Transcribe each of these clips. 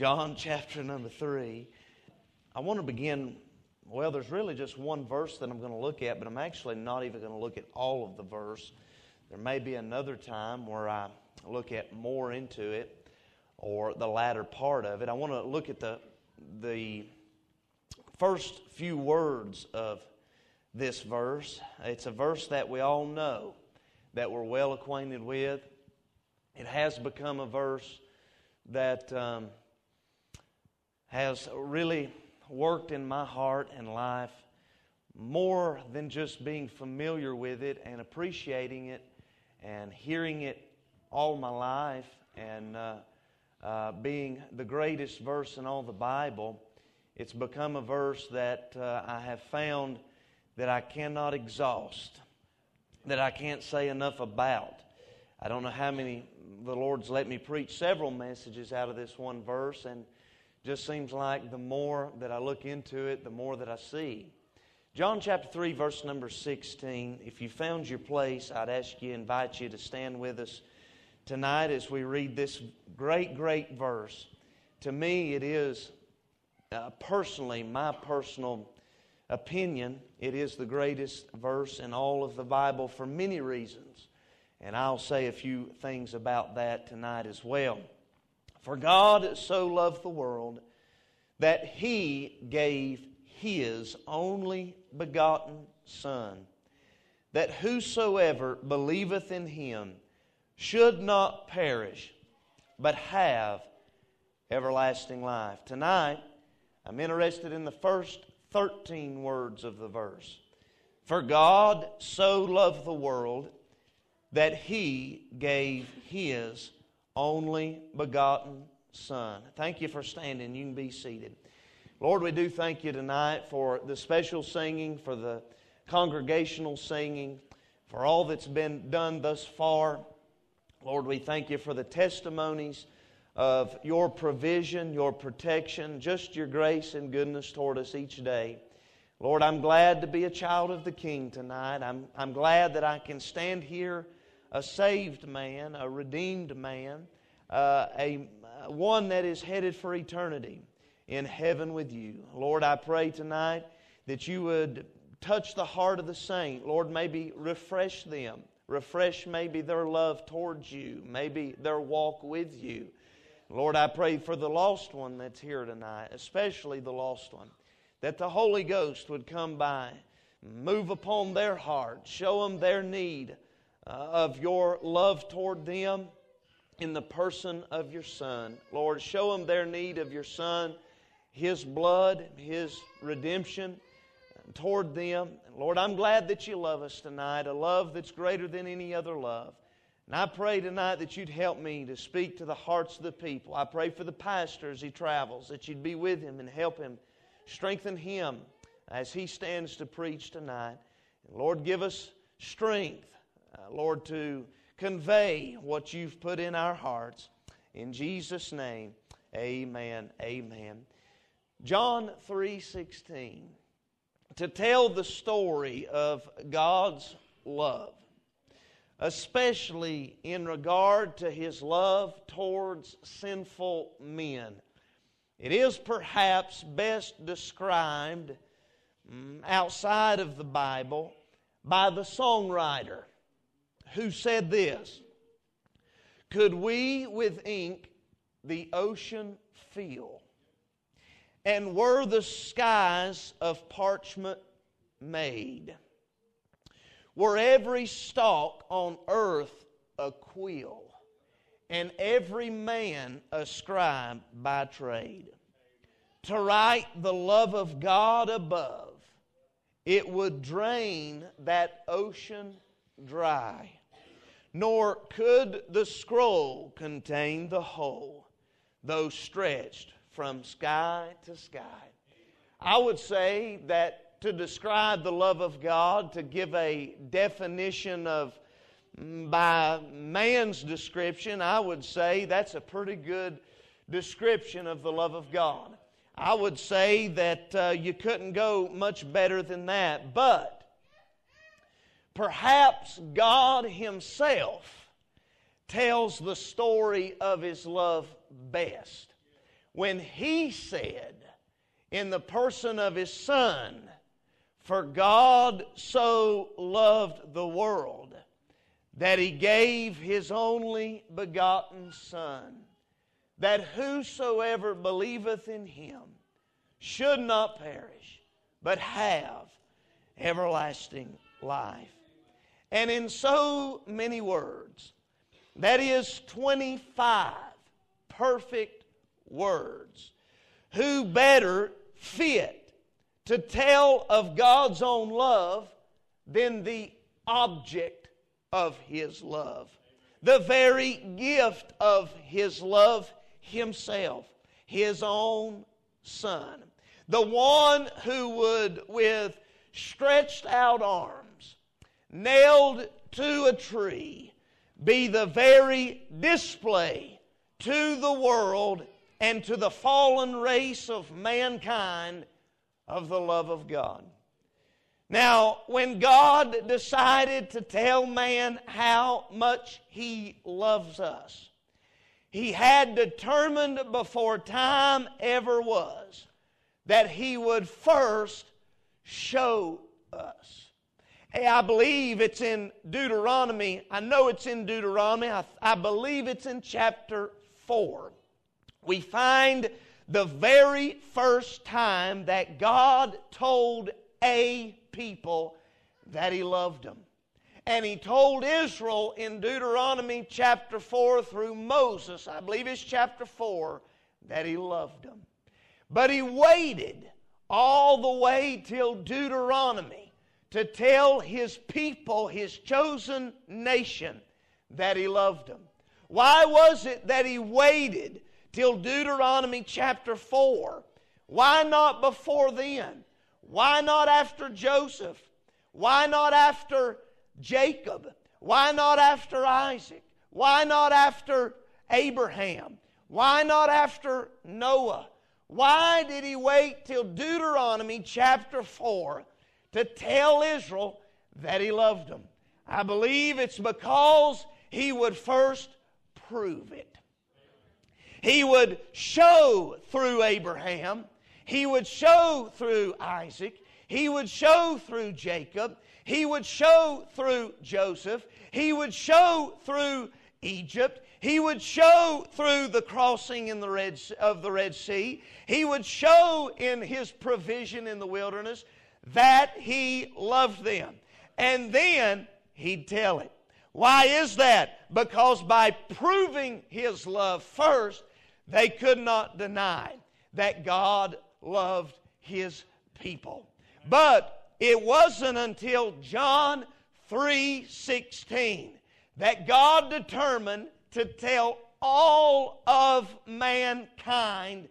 John chapter number 3. I want to begin, well, there's really just one verse that I'm going to look at, but I'm actually not even going to look at all of the verse. There may be another time where I look at more into it or the latter part of it. I want to look at the, the first few words of this verse. It's a verse that we all know, that we're well acquainted with. It has become a verse that um, has really worked in my heart and life more than just being familiar with it and appreciating it and hearing it all my life and uh, uh, being the greatest verse in all the Bible. It's become a verse that uh, I have found that I cannot exhaust, that I can't say enough about. I don't know how many the Lord's let me preach several messages out of this one verse, and just seems like the more that I look into it, the more that I see. John chapter 3, verse number 16. If you found your place, I'd ask you, invite you to stand with us tonight as we read this great, great verse. To me, it is uh, personally, my personal opinion, it is the greatest verse in all of the Bible for many reasons. And I'll say a few things about that tonight as well. For God so loved the world that he gave his only begotten Son, that whosoever believeth in him should not perish, but have everlasting life. Tonight, I'm interested in the first 13 words of the verse. For God so loved the world that he gave his only begotten Son. Thank you for standing. You can be seated. Lord, we do thank you tonight for the special singing, for the congregational singing, for all that's been done thus far. Lord, we thank you for the testimonies of your provision, your protection, just your grace and goodness toward us each day. Lord, I'm glad to be a child of the King tonight. I'm, I'm glad that I can stand here a saved man, a redeemed man, uh, a one that is headed for eternity in heaven with you. Lord, I pray tonight that you would touch the heart of the saint. Lord, maybe refresh them. Refresh maybe their love towards you, maybe their walk with you. Lord, I pray for the lost one that's here tonight, especially the lost one, that the Holy Ghost would come by, move upon their heart, show them their need Uh, of your love toward them in the person of your Son. Lord, show them their need of your Son, His blood, His redemption toward them. Lord, I'm glad that you love us tonight, a love that's greater than any other love. And I pray tonight that you'd help me to speak to the hearts of the people. I pray for the pastor as he travels, that you'd be with him and help him, strengthen him as he stands to preach tonight. And Lord, give us strength, uh, Lord, to convey what you've put in our hearts. In Jesus' name, amen. Amen. John 3:16 to tell the story of God's love, especially in regard to his love towards sinful men. It is perhaps best described mm, outside of the Bible by the songwriter who said this Could we with ink the ocean fill? And were the skies of parchment made? Were every stalk on earth a quill, and every man a scribe by trade? To write the love of God above, it would drain that ocean dry nor could the scroll contain the whole, though stretched from sky to sky. I would say that to describe the love of God, to give a definition of mm, by man's description, I would say that's a pretty good description of the love of God. I would say that uh, you couldn't go much better than that. But Perhaps God Himself tells the story of His love best when He said, in the person of His Son, For God so loved the world that He gave His only begotten Son, that whosoever believeth in Him should not perish, but have everlasting life. And in so many words, that is 25 perfect words. Who better fit to tell of God's own love than the object of His love? The very gift of His love Himself, His own Son. The one who would, with stretched out arms, nailed to a tree, be the very display to the world and to the fallen race of mankind of the love of God. Now, when God decided to tell man how much He loves us, He had determined before time ever was that He would first show us. Hey, I believe it's in Deuteronomy. I know it's in Deuteronomy. I, I believe it's in chapter 4. We find the very first time that God told a people that He loved them. And He told Israel in Deuteronomy chapter 4 through Moses, I believe it's chapter 4, that He loved them. But He waited all the way till Deuteronomy to tell his people, his chosen nation, that he loved them. Why was it that he waited till Deuteronomy chapter 4? Why not before then? Why not after Joseph? Why not after Jacob? Why not after Isaac? Why not after Abraham? Why not after Noah? Why did he wait till Deuteronomy chapter 4 to tell Israel that he loved them. I believe it's because he would first prove it. He would show through Abraham, he would show through Isaac, he would show through Jacob, he would show through Joseph, he would show through Egypt, he would show through the crossing in the Red, of the Red Sea. He would show in his provision in the wilderness that he loved them. And then he'd tell it. Why is that? Because by proving his love first, they could not deny that God loved his people. But it wasn't until John 3:16 that God determined to tell all of mankind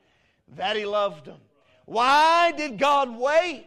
that he loved them. Why did God wait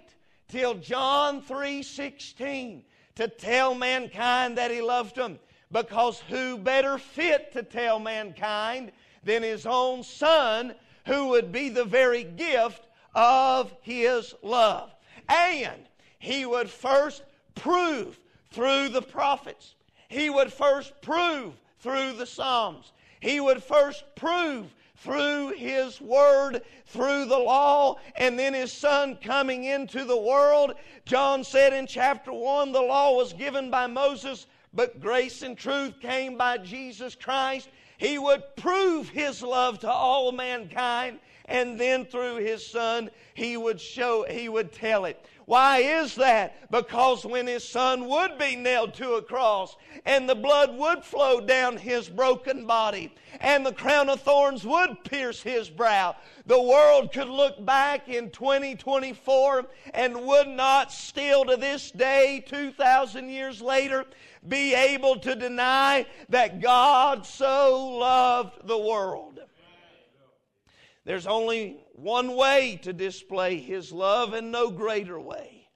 till John 3:16 to tell mankind that he loved them. Because who better fit to tell mankind than his own son who would be the very gift of his love? And he would first prove through the prophets. He would first prove through the psalms. He would first prove through His Word, through the law, and then His Son coming into the world. John said in chapter 1 the law was given by Moses, but grace and truth came by Jesus Christ. He would prove His love to all mankind, and then through His Son, He would show, He would tell it. Why is that? Because when his son would be nailed to a cross and the blood would flow down his broken body and the crown of thorns would pierce his brow, the world could look back in 2024 and would not still to this day, 2,000 years later, be able to deny that God so loved the world. There's only one way to display His love and no greater way.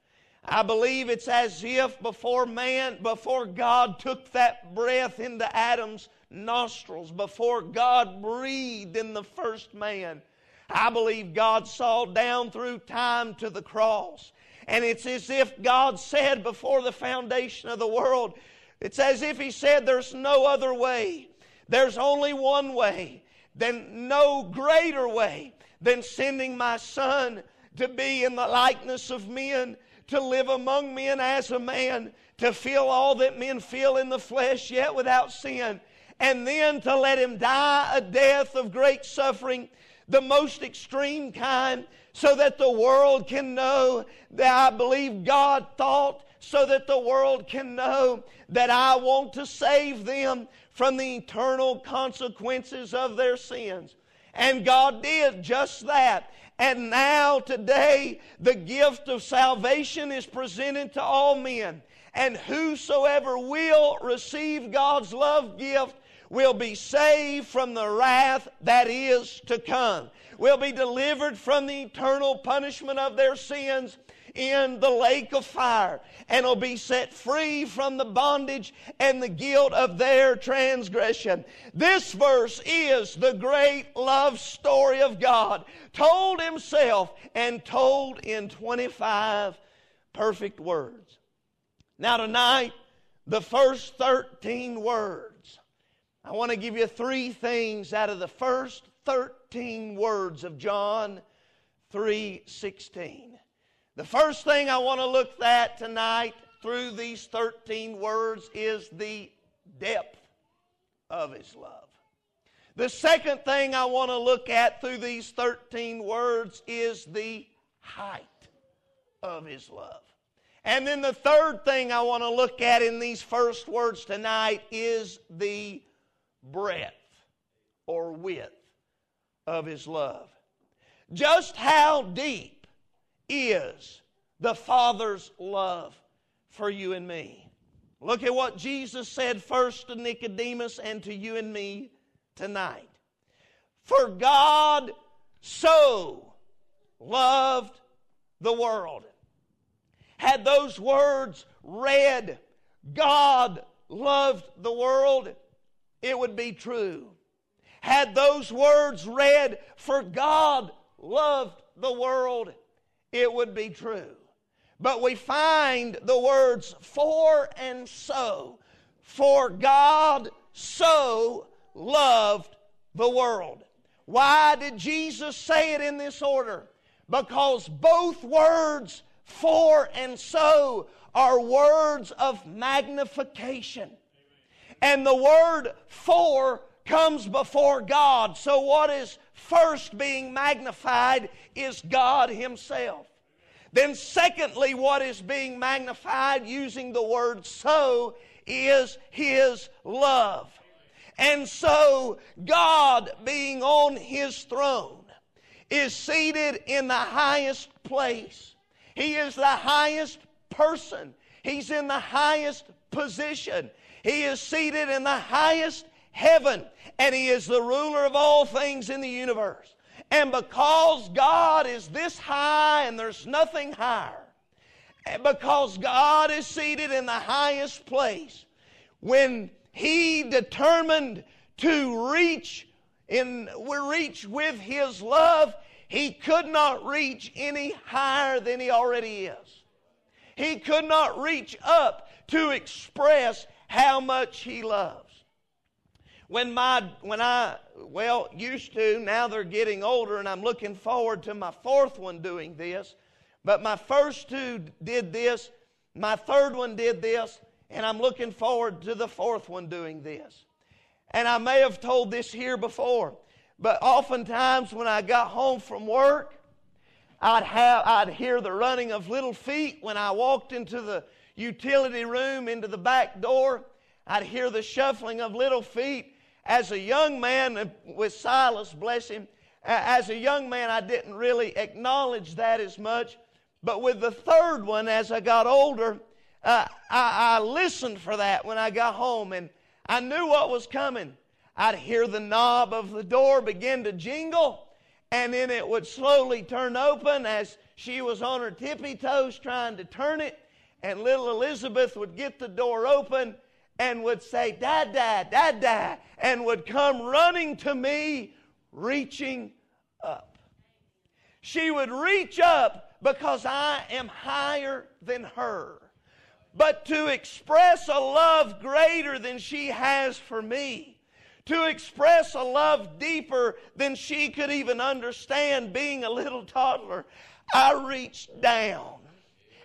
I believe it's as if before man, before God took that breath into Adam's nostrils, before God breathed in the first man, I believe God saw down through time to the cross. And it's as if God said before the foundation of the world, it's as if He said, There's no other way. There's only one way. Then no greater way than sending my son to be in the likeness of men, to live among men as a man, to feel all that men feel in the flesh, yet without sin, and then to let him die a death of great suffering, the most extreme kind, so that the world can know that I believe God thought, so that the world can know that I want to save them from the eternal consequences of their sins. And God did just that. And now, today, the gift of salvation is presented to all men. And whosoever will receive God's love gift will be saved from the wrath that is to come, will be delivered from the eternal punishment of their sins in the lake of fire and will be set free from the bondage and the guilt of their transgression. This verse is the great love story of God, told Himself and told in 25 perfect words. Now, tonight, the first 13 words. I want to give you three things out of the first 13 words of John 3:16. The first thing I want to look at tonight through these 13 words is the depth of His love. The second thing I want to look at through these 13 words is the height of His love. And then the third thing I want to look at in these first words tonight is the breadth or width of His love. Just how deep is the Father's love for you and me. Look at what Jesus said first to Nicodemus and to you and me tonight. For God so loved the world. Had those words read, God loved the world, it would be true. Had those words read, for God loved the world, it would be true. But we find the words for and so. For God so loved the world. Why did Jesus say it in this order? Because both words, for and so, are words of magnification. And the word for comes before God. So, what is first being magnified is God Himself. Then, secondly, what is being magnified using the word so is His love. And so, God being on His throne is seated in the highest place. He is the highest person. He's in the highest position. He is seated in the highest heaven, and He is the ruler of all things in the universe. And because God is this high and there's nothing higher, because God is seated in the highest place, when He determined to reach in reach with His love, He could not reach any higher than He already is. He could not reach up to express how much He loves. When my when I well used to, now they're getting older and I'm looking forward to my fourth one doing this. But my first two did this, my third one did this, and I'm looking forward to the fourth one doing this. And I may have told this here before, but oftentimes when I got home from work, I'd have I'd hear the running of little feet when I walked into the utility room into the back door. I'd hear the shuffling of little feet as a young man with Silas, bless him, as a young man, I didn't really acknowledge that as much. But with the third one, as I got older, uh, I, I listened for that when I got home and I knew what was coming. I'd hear the knob of the door begin to jingle, and then it would slowly turn open as she was on her tippy toes trying to turn it, and little Elizabeth would get the door open and would say, Dad, Dad, Dad, Dad, and would come running to me, reaching up. She would reach up because I am higher than her. But to express a love greater than she has for me, to express a love deeper than she could even understand being a little toddler, I reached down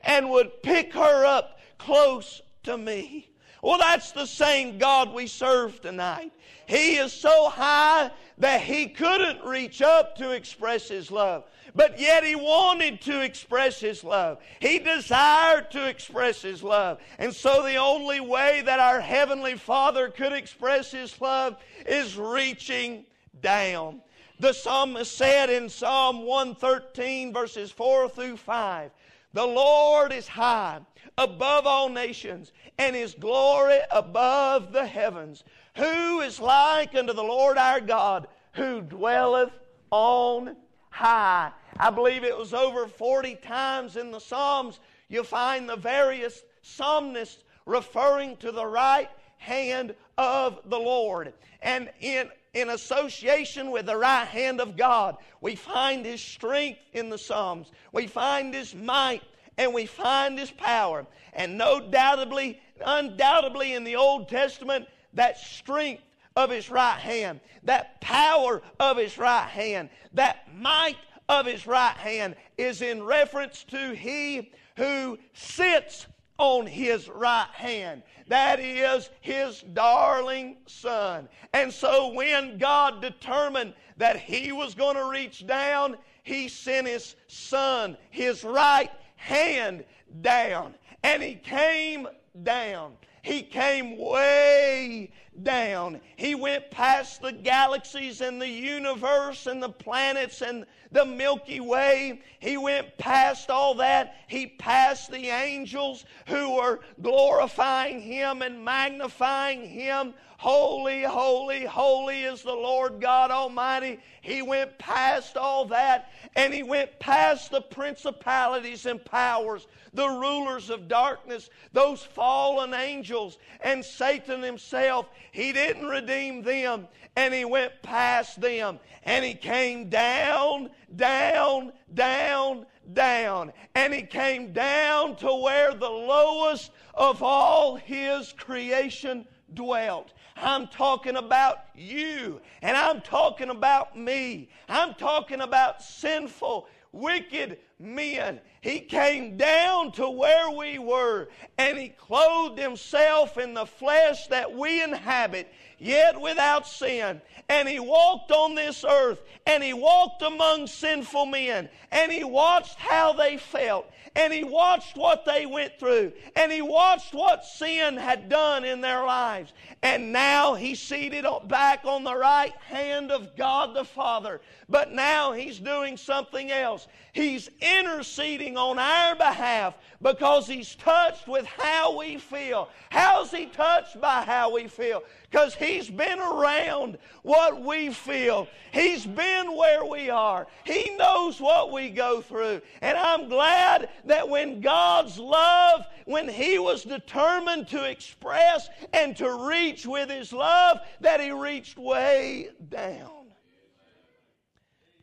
and would pick her up close to me. Well, that's the same God we serve tonight. He is so high that he couldn't reach up to express his love. But yet he wanted to express his love. He desired to express his love. And so the only way that our Heavenly Father could express his love is reaching down. The psalmist said in Psalm 113, verses 4 through 5, The Lord is high above all nations, and his glory above the heavens. Who is like unto the Lord our God, who dwelleth on high? I believe it was over 40 times in the Psalms you find the various psalmists referring to the right hand of the Lord. And in, in association with the right hand of God, we find His strength in the Psalms. We find His might and we find His power. And no doubtably, undoubtedly in the Old Testament, that strength of His right hand, that power of His right hand, that might of His right hand is in reference to He who sits on his right hand. That is his darling son. And so when God determined that he was going to reach down, he sent his son, his right hand down. And he came down. He came way down. He went past the galaxies and the universe and the planets and the Milky Way. He went past all that. He passed the angels who were glorifying Him and magnifying Him. Holy, holy, holy is the Lord God Almighty. He went past all that and he went past the principalities and powers, the rulers of darkness, those fallen angels, and Satan himself. He didn't redeem them and he went past them and he came down, down, down, down. And he came down to where the lowest of all his creation dwelt. I'm talking about you, and I'm talking about me. I'm talking about sinful, wicked men. He came down to where we were, and He clothed Himself in the flesh that we inhabit, yet without sin. And He walked on this earth, and He walked among sinful men, and He watched how they felt, and he watched what they went through, and he watched what sin had done in their lives. And now he's seated back on the right hand of God the Father. But now he's doing something else. He's interceding on our behalf because he's touched with how we feel. How's he touched by how we feel? Because he's been around what we feel. He's been where we are. He knows what we go through. And I'm glad that when God's love, when he was determined to express and to reach with his love, that he reached way down.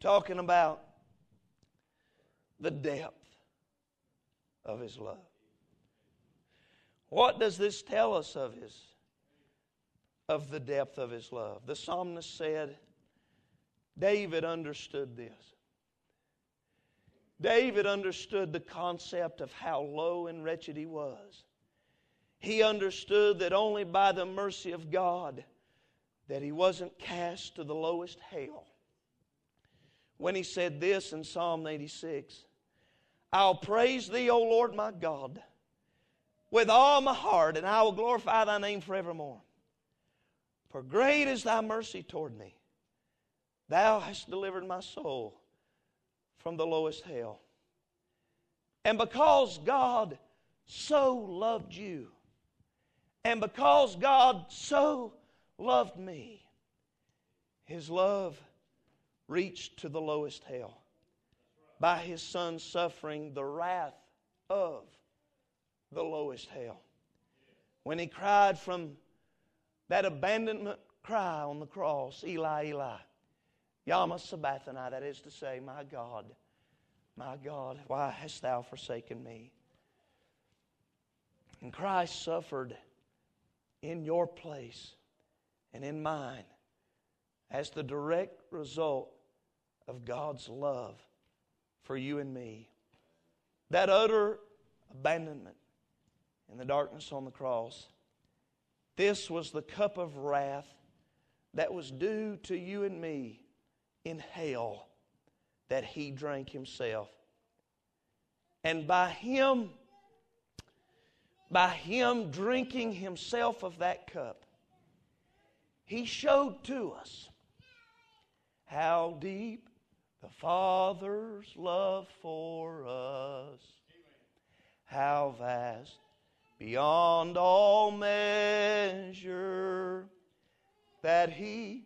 Talking about the depth of his love. What does this tell us of his of the depth of his love? The psalmist said, David understood this. David understood the concept of how low and wretched he was. He understood that only by the mercy of God that he wasn't cast to the lowest hell. When he said this in Psalm 86, I'll praise thee, O Lord my God, with all my heart, and I will glorify thy name forevermore. For great is thy mercy toward me. Thou hast delivered my soul from the lowest hell. And because God so loved you, and because God so loved me, his love reached to the lowest hell by his son suffering the wrath of the lowest hell. When he cried from that abandonment cry on the cross, Eli, Eli, Lama Sabachthani, that is to say, My God, my God, why hast thou forsaken me? And Christ suffered in your place and in mine as the direct result of God's love for you and me. That utter abandonment in the darkness on the cross. This was the cup of wrath that was due to you and me in hell that he drank himself. And by him, by him drinking himself of that cup, he showed to us how deep the Father's love for us, how vast beyond all measure that he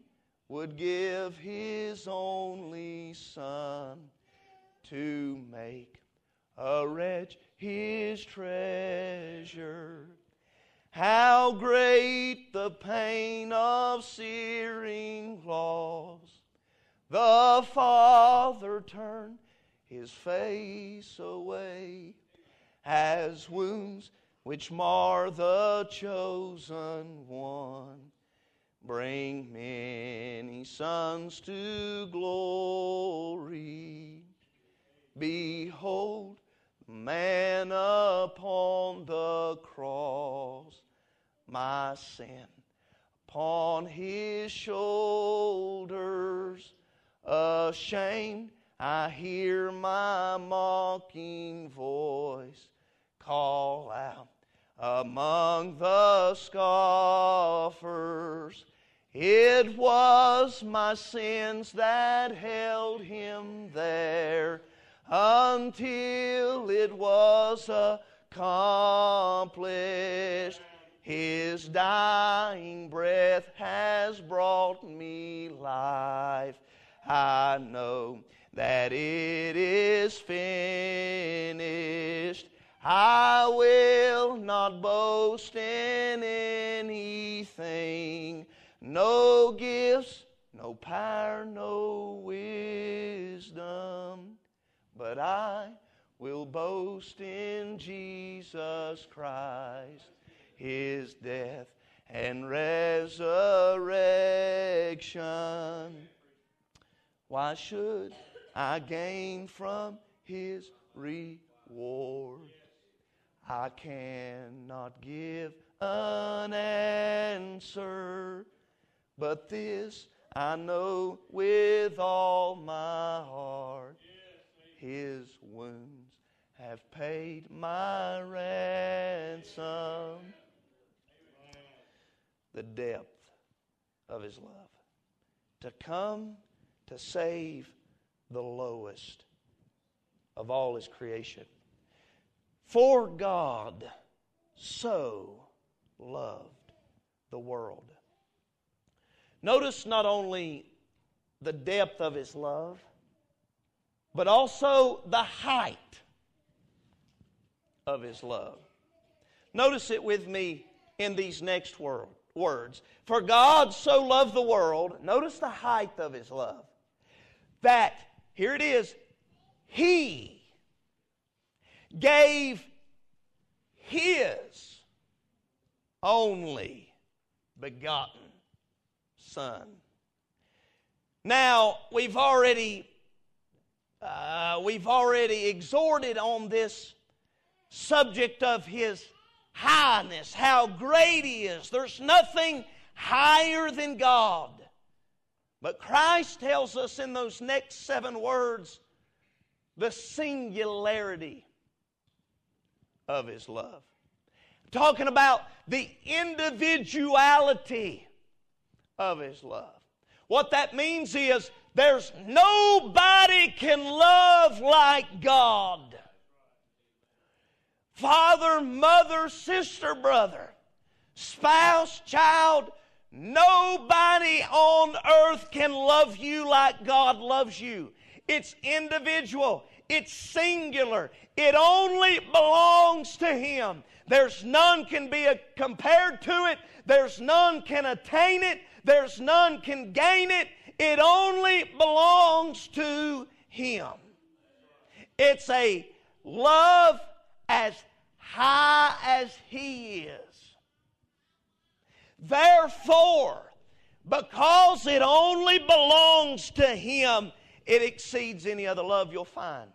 would give his only son to make a wretch his treasure. How great the pain of searing loss. The Father turned his face away as wounds which mar the chosen one bring many sons to glory. Behold, man upon the cross, my sin upon his shoulders. Ashamed, I hear my mocking voice call out among the scoffers. It was my sins that held him there until it was accomplished. His dying breath has brought me life. I know that it is finished. I will not boast in anything no gifts, no power, no wisdom, but I will boast in Jesus Christ, His death and resurrection. Why should I gain from His reward? I cannot give an answer but this I know with all my heart His wounds have paid my ransom. The depth of His love. To come to save the lowest of all His creation. For God so loved the world Notice not only the depth of his love, but also the height of his love. Notice it with me in these next world, words. For God so loved the world, notice the height of his love, that, here it is, he gave his only begotten son. Now, we've already uh, we've already exhorted on this subject of his highness, how great he is. There's nothing higher than God. But Christ tells us in those next seven words the singularity of his love. Talking about the individuality of his love. What that means is there's nobody can love like God. Father, mother, sister, brother, spouse, child, nobody on earth can love you like God loves you. It's individual, it's singular, it only belongs to Him. There's none can be compared to it, there's none can attain it, there's none can gain it. It only belongs to Him. It's a love as high as He is. Therefore, because it only belongs to Him, it exceeds any other love you'll find.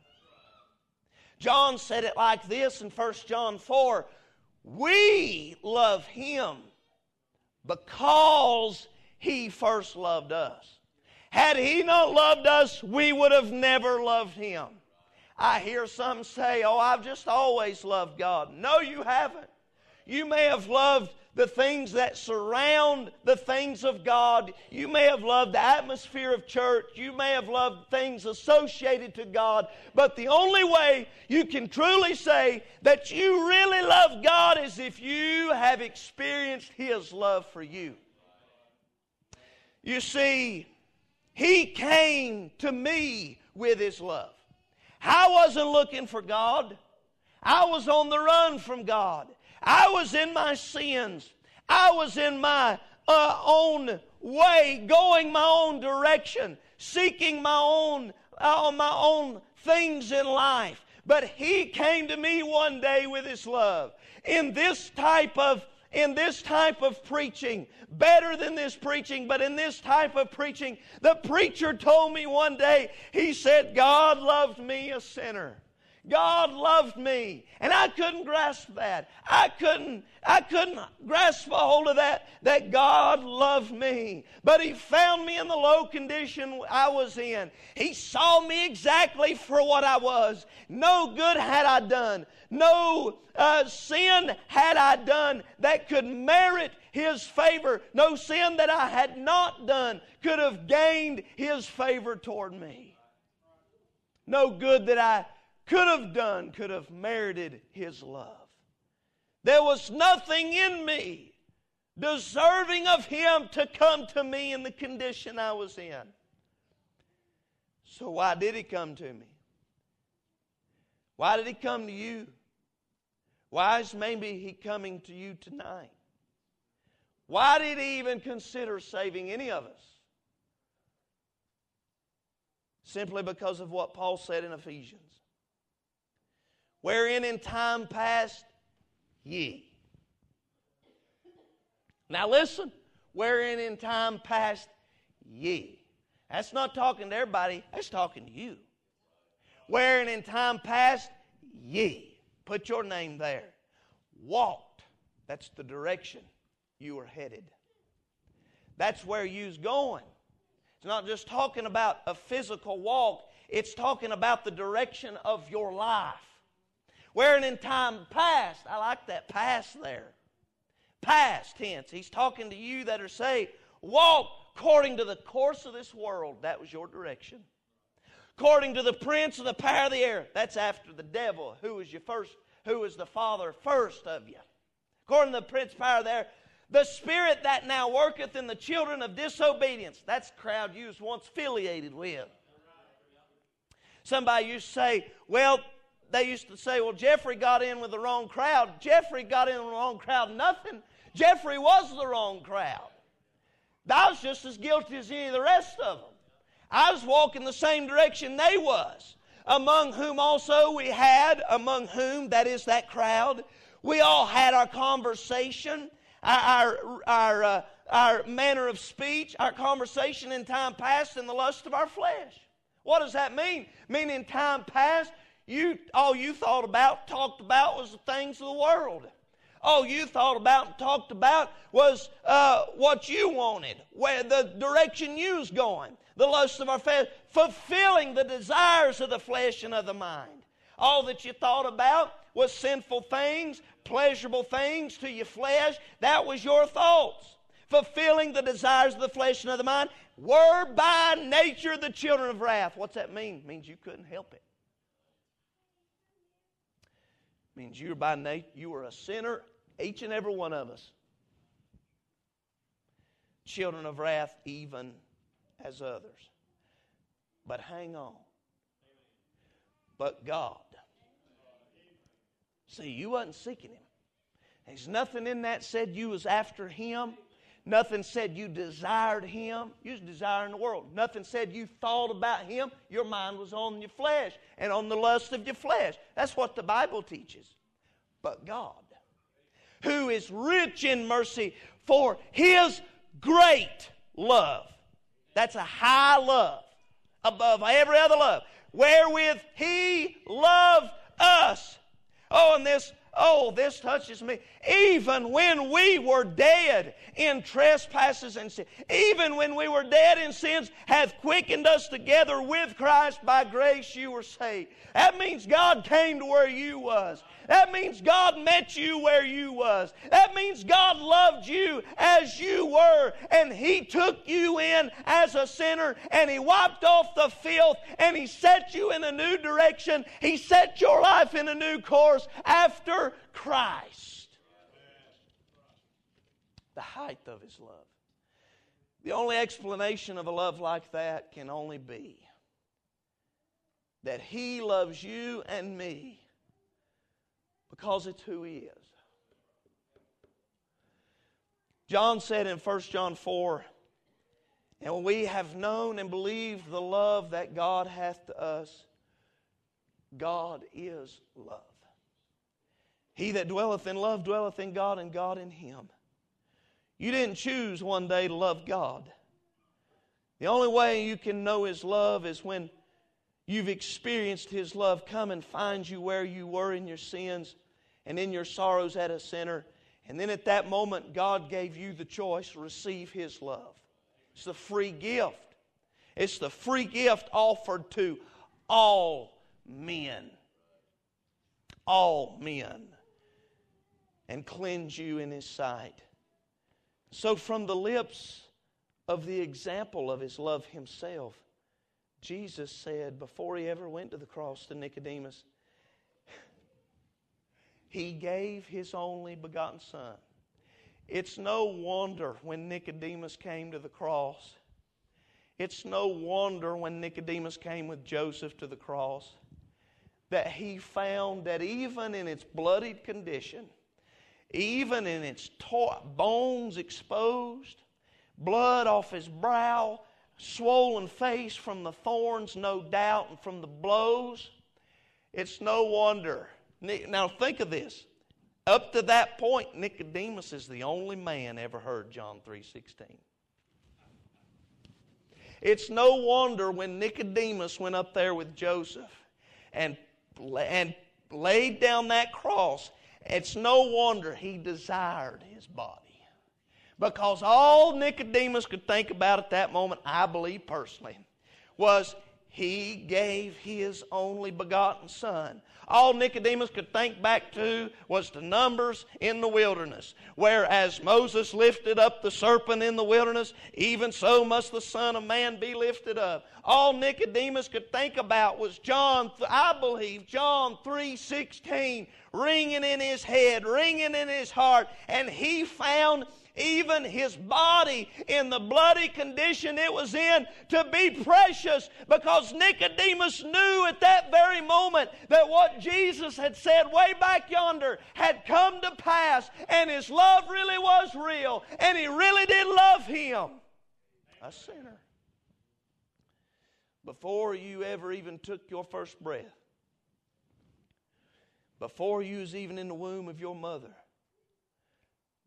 John said it like this in 1 John 4 We love Him because He first loved us. Had He not loved us, we would have never loved Him. I hear some say, Oh, I've just always loved God. No, you haven't. You may have loved the things that surround the things of God. You may have loved the atmosphere of church. You may have loved things associated to God. But the only way you can truly say that you really love God is if you have experienced His love for you. You see, He came to me with His love. I wasn't looking for God. I was on the run from God. I was in my sins. I was in my uh, own way, going my own direction, seeking my own, uh, my own things in life. But He came to me one day with His love. In this type of in this type of preaching, better than this preaching, but in this type of preaching, the preacher told me one day, he said, God loved me, a sinner. God loved me. And I couldn't grasp that. I couldn't, I couldn't grasp a hold of that, that God loved me. But He found me in the low condition I was in. He saw me exactly for what I was. No good had I done. No uh, sin had I done that could merit His favor. No sin that I had not done could have gained His favor toward me. No good that I could have done could have merited his love. There was nothing in me deserving of him to come to me in the condition I was in. So, why did he come to me? Why did he come to you? Why is maybe he coming to you tonight? Why did he even consider saving any of us? Simply because of what Paul said in Ephesians wherein in time past ye. Now listen, wherein in time past ye. That's not talking to everybody, that's talking to you. Wherein in time past ye. Put your name there. Walked. That's the direction you were headed. That's where you's going. It's not just talking about a physical walk, it's talking about the direction of your life. Wherein in time past, I like that past there. Past tense. He's talking to you that are saved. Walk according to the course of this world. That was your direction. According to the prince of the power of the air. That's after the devil, who was your first, who was the father first of you. According to the prince of power there, the spirit that now worketh in the children of disobedience. That's the crowd you was once affiliated with. Somebody used to say, well, they used to say, well, Jeffrey got in with the wrong crowd. Jeffrey got in with the wrong crowd. Nothing. Jeffrey was the wrong crowd. I was just as guilty as any of the rest of them. I was walking the same direction they was. Among whom also we had, among whom, that is that crowd, we all had our conversation, our, our, uh, our manner of speech, our conversation in time past in the lust of our flesh. What does that mean? Meaning time past, you, all you thought about, talked about was the things of the world. All you thought about and talked about was uh, what you wanted, where the direction you was going, the lust of our flesh, fulfilling the desires of the flesh and of the mind. All that you thought about was sinful things, pleasurable things to your flesh. That was your thoughts. Fulfilling the desires of the flesh and of the mind were by nature the children of wrath. What's that mean? It means you couldn't help it. Means you're by nature, you are a sinner, each and every one of us. Children of wrath, even as others. But hang on. But God. See, you wasn't seeking Him. There's nothing in that said you was after Him. Nothing said you desired Him. You was desiring the world. Nothing said you thought about Him. Your mind was on your flesh and on the lust of your flesh. That's what the Bible teaches. But God, who is rich in mercy for His great love. That's a high love above every other love. Wherewith he loved us. Oh, and this Oh, this touches me. Even when we were dead in trespasses and sin, even when we were dead in sins, hath quickened us together with Christ. By grace you were saved. That means God came to where you was. That means God met you where you was. That means God loved you as you were and He took you in as a sinner and He wiped off the filth and He set you in a new direction. He set your life in a new course after Christ. The height of His love. The only explanation of a love like that can only be that He loves you and me because it's who He is. John said in 1 John 4, and we have known and believed the love that God hath to us. God is love. He that dwelleth in love dwelleth in God, and God in him. You didn't choose one day to love God. The only way you can know His love is when you've experienced His love come and find you where you were in your sins and in your sorrows at a sinner. And then at that moment, God gave you the choice receive His love. It's the free gift. It's the free gift offered to all men. All men. And cleanse you in His sight. So, from the lips of the example of His love Himself, Jesus said before He ever went to the cross to Nicodemus, he gave His only begotten Son. It's no wonder when Nicodemus came to the cross. It's no wonder when Nicodemus came with Joseph to the cross that he found that even in its bloodied condition, even in its to- bones exposed, blood off his brow, swollen face from the thorns, no doubt, and from the blows, it's no wonder now think of this. Up to that point, Nicodemus is the only man ever heard John 3:16. It's no wonder when Nicodemus went up there with Joseph and, and laid down that cross, it's no wonder he desired his body. Because all Nicodemus could think about at that moment, I believe personally, was he gave his only begotten Son. All Nicodemus could think back to was the numbers in the wilderness. Whereas Moses lifted up the serpent in the wilderness, even so must the Son of Man be lifted up. All Nicodemus could think about was John, I believe, John 3.16 ringing in his head, ringing in his heart. And he found even his body in the bloody condition it was in to be precious because Nicodemus knew at that very moment that what Jesus had said way back yonder had come to pass and his love really was real and he really did love him. A sinner. Before you ever even took your first breath, before you was even in the womb of your mother,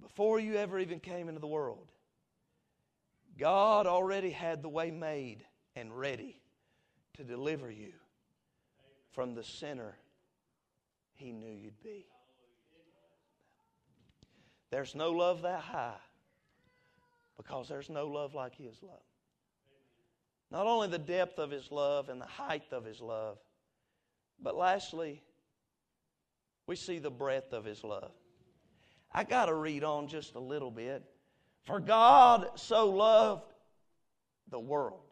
before you ever even came into the world, God already had the way made and ready to deliver you from the sinner He knew you'd be. There's no love that high because there's no love like His love. Not only the depth of His love and the height of His love, but lastly, we see the breadth of His love. I got to read on just a little bit. For God so loved the world,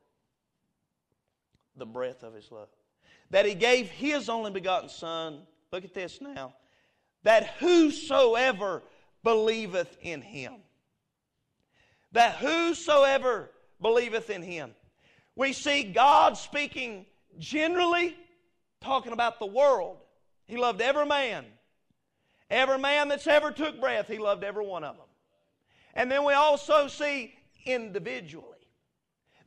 the breath of his love, that he gave his only begotten Son. Look at this now. That whosoever believeth in him, that whosoever believeth in him. We see God speaking generally, talking about the world. He loved every man Every man that's ever took breath, he loved every one of them. And then we also see individually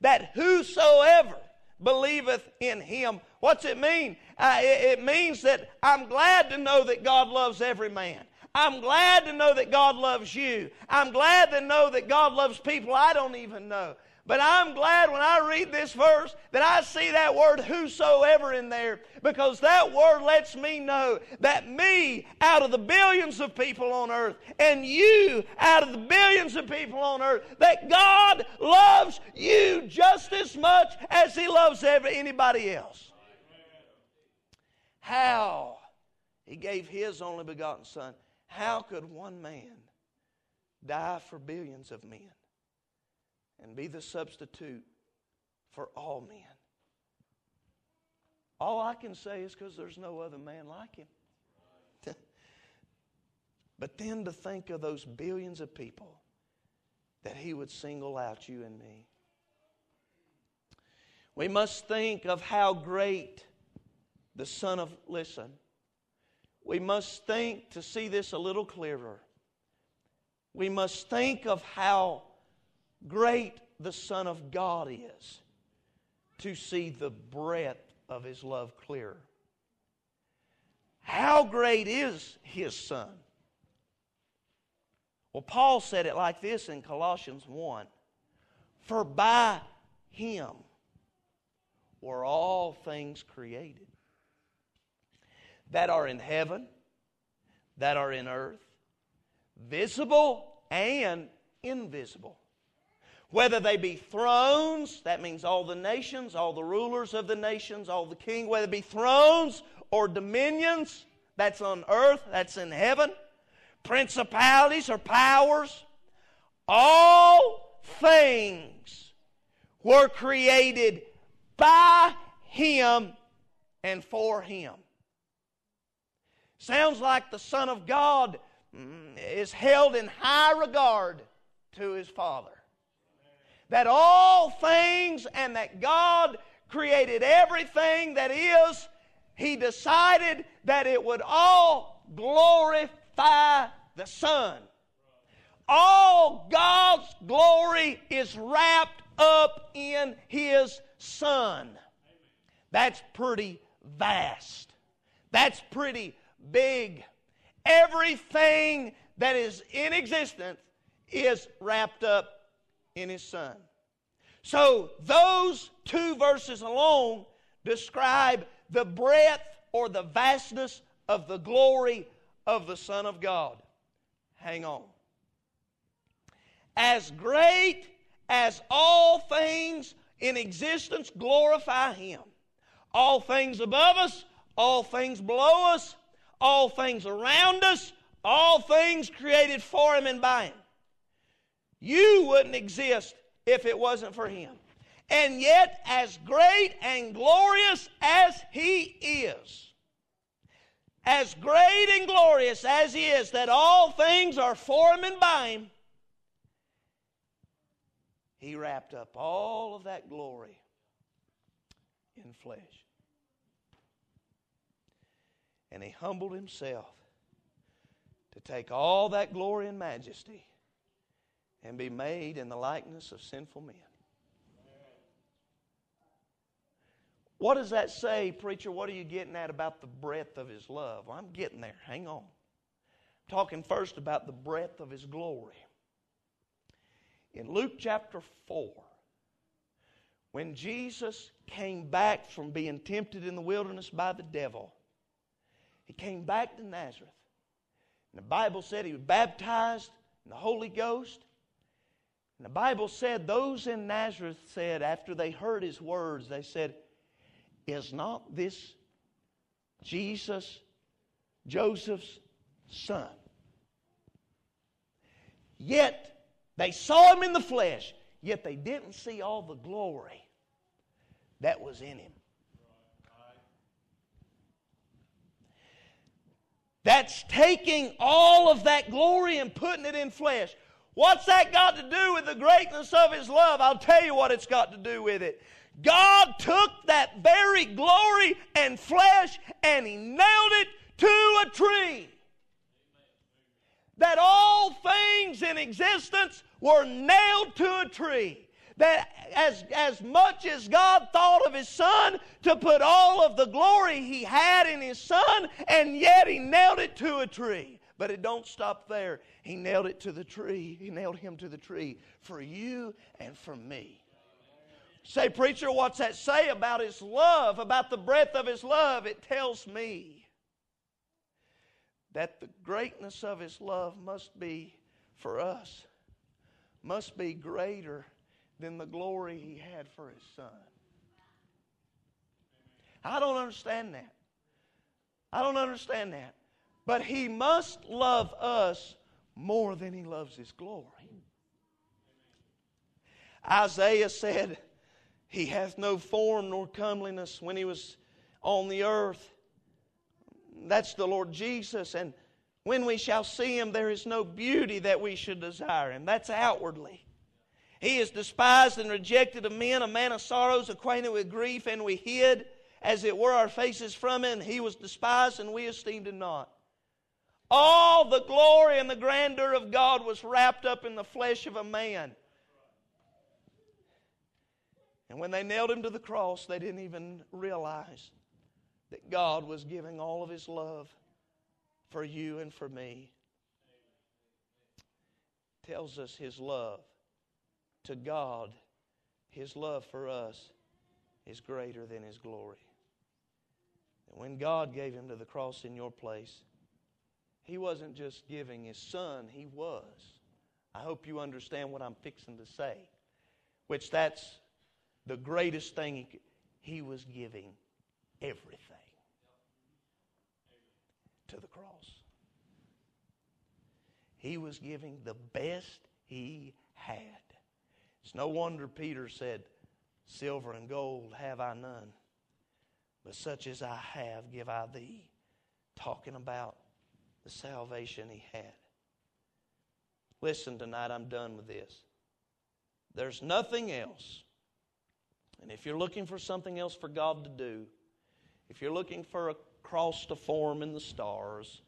that whosoever believeth in him, what's it mean? Uh, it, it means that I'm glad to know that God loves every man. I'm glad to know that God loves you. I'm glad to know that God loves people I don't even know. But I'm glad when I read this verse that I see that word whosoever in there because that word lets me know that me out of the billions of people on earth and you out of the billions of people on earth, that God loves you just as much as He loves anybody else. How? He gave His only begotten Son. How could one man die for billions of men? And be the substitute for all men. All I can say is because there's no other man like him. but then to think of those billions of people that he would single out you and me. We must think of how great the Son of, listen, we must think to see this a little clearer. We must think of how great the Son of God is to see the breadth of His love clearer. How great is His Son? Well, Paul said it like this in Colossians 1 For by Him were all things created that are in heaven, that are in earth, visible and invisible whether they be thrones, that means all the nations, all the rulers of the nations, all the king, whether it be thrones or dominions, that's on earth, that's in heaven, principalities or powers, all things were created by Him and for Him. Sounds like the Son of God mm, is held in high regard to His Father that all things and that God created everything that is, He decided that it would all glorify the Son. All God's glory is wrapped up in His Son. That's pretty vast. That's pretty big. Everything that is in existence is wrapped up in his son. So, those two verses alone describe the breadth or the vastness of the glory of the Son of God. Hang on. As great as all things in existence glorify Him, all things above us, all things below us, all things around us, all things created for Him and by Him. You wouldn't exist if it wasn't for Him. And yet, as great and glorious as He is, as great and glorious as He is, that all things are for Him and by Him, He wrapped up all of that glory in flesh. And He humbled Himself to take all that glory and majesty and be made in the likeness of sinful men. What does that say, preacher? What are you getting at about the breadth of his love? Well, I'm getting there. Hang on. I'm talking first about the breadth of his glory. In Luke chapter 4, when Jesus came back from being tempted in the wilderness by the devil, he came back to Nazareth. And the Bible said he was baptized in the Holy Ghost. And the Bible said, those in Nazareth said, after they heard his words, they said, Is not this Jesus, Joseph's son? Yet they saw him in the flesh, yet they didn't see all the glory that was in him. That's taking all of that glory and putting it in flesh. What's that got to do with the greatness of His love? I'll tell you what it's got to do with it. God took that very glory and flesh and He nailed it to a tree. That all things in existence were nailed to a tree. That as, as much as God thought of His Son to put all of the glory He had in His Son, and yet He nailed it to a tree But it don't stop there. He nailed it to the tree. He nailed him to the tree for you and for me. Say, preacher, what's that say about his love, about the breadth of his love? It tells me that the greatness of his love must be for us, must be greater than the glory he had for his son. I don't understand that. I don't understand that. But he must love us more than he loves his glory. Isaiah said, He hath no form nor comeliness when he was on the earth. That's the Lord Jesus. And when we shall see him, there is no beauty that we should desire him. That's outwardly. He is despised and rejected of men, a man of sorrows, acquainted with grief, and we hid, as it were, our faces from him. He was despised, and we esteemed him not. All the glory and the grandeur of God was wrapped up in the flesh of a man. And when they nailed him to the cross, they didn't even realize that God was giving all of his love for you and for me. Tells us his love to God, his love for us is greater than his glory. And when God gave him to the cross in your place, he wasn't just giving his son, he was. I hope you understand what I'm fixing to say, which that's the greatest thing he, he was giving everything to the cross. He was giving the best he had. It's no wonder Peter said, Silver and gold have I none, but such as I have give I thee. Talking about the salvation he had. Listen, tonight I'm done with this. There's nothing else. And if you're looking for something else for God to do, if you're looking for a cross to form in the stars,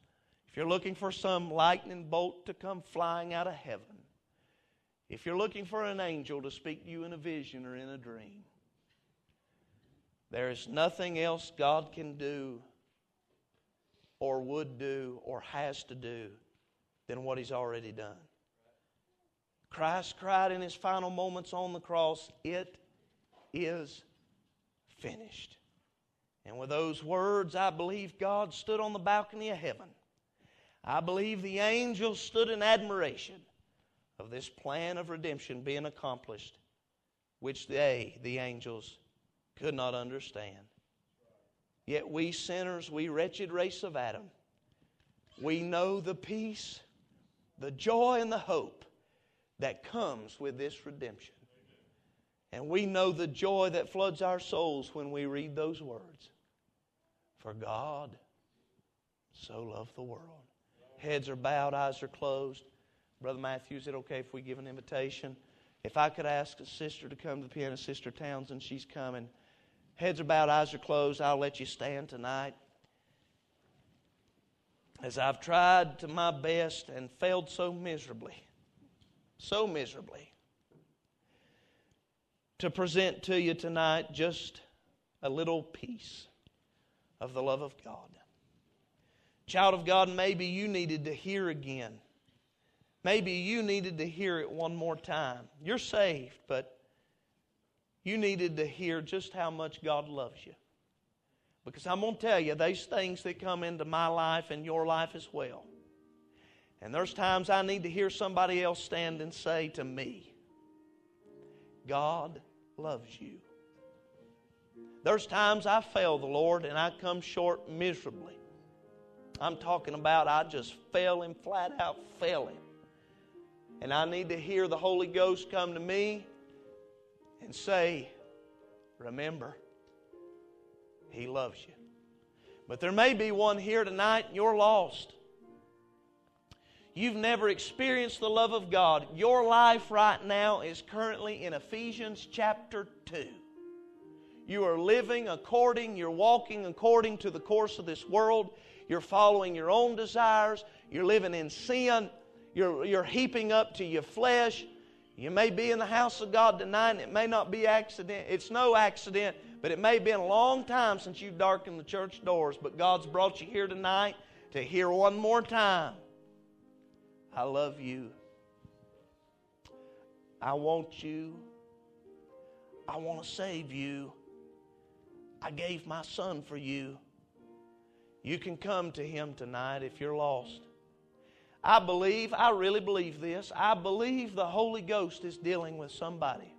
if you're looking for some lightning bolt to come flying out of heaven, if you're looking for an angel to speak to you in a vision or in a dream, there is nothing else God can do or would do or has to do than what he's already done. Christ cried in his final moments on the cross, It is finished. And with those words, I believe God stood on the balcony of heaven. I believe the angels stood in admiration of this plan of redemption being accomplished, which they, the angels, could not understand. Yet we sinners, we wretched race of Adam, we know the peace, the joy, and the hope that comes with this redemption. And we know the joy that floods our souls when we read those words. For God so loved the world. Heads are bowed, eyes are closed. Brother Matthew, is it okay if we give an invitation? If I could ask a sister to come to the piano, Sister Townsend, she's coming. Heads are bowed, eyes are closed. I'll let you stand tonight. As I've tried to my best and failed so miserably, so miserably, to present to you tonight just a little piece of the love of God. Child of God, maybe you needed to hear again. Maybe you needed to hear it one more time. You're saved, but you needed to hear just how much God loves you. Because I'm going to tell you, there's things that come into my life and your life as well. And there's times I need to hear somebody else stand and say to me, God loves you. There's times I fail the Lord and I come short miserably. I'm talking about I just fail Him, flat out fail Him. And I need to hear the Holy Ghost come to me and say, Remember, He loves you. But there may be one here tonight and you're lost. You've never experienced the love of God. Your life right now is currently in Ephesians chapter 2. You are living according, you're walking according to the course of this world. You're following your own desires. You're living in sin. You're, you're heaping up to your flesh. You may be in the house of God tonight, and it may not be accident. It's no accident, but it may have been a long time since you've darkened the church doors. But God's brought you here tonight to hear one more time I love you. I want you. I want to save you. I gave my son for you. You can come to him tonight if you're lost. I believe, I really believe this. I believe the Holy Ghost is dealing with somebody.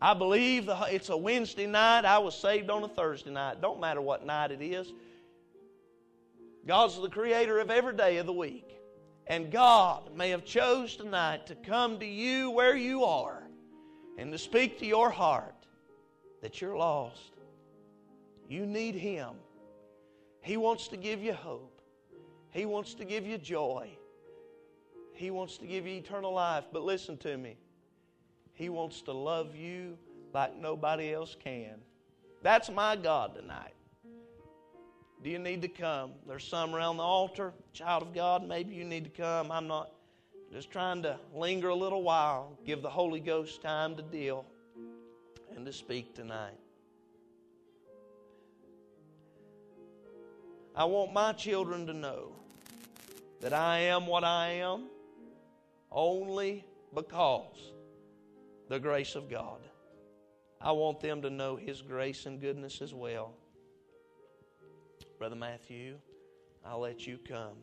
I believe the, it's a Wednesday night. I was saved on a Thursday night. Don't matter what night it is. God's the creator of every day of the week. And God may have chose tonight to come to you where you are and to speak to your heart that you're lost. You need Him. He wants to give you hope. He wants to give you joy. He wants to give you eternal life. But listen to me. He wants to love you like nobody else can. That's my God tonight. Do you need to come? There's some around the altar. Child of God, maybe you need to come. I'm not just trying to linger a little while, give the Holy Ghost time to deal and to speak tonight. I want my children to know that I am what I am only because the grace of God. I want them to know His grace and goodness as well. Brother Matthew, I'll let you come.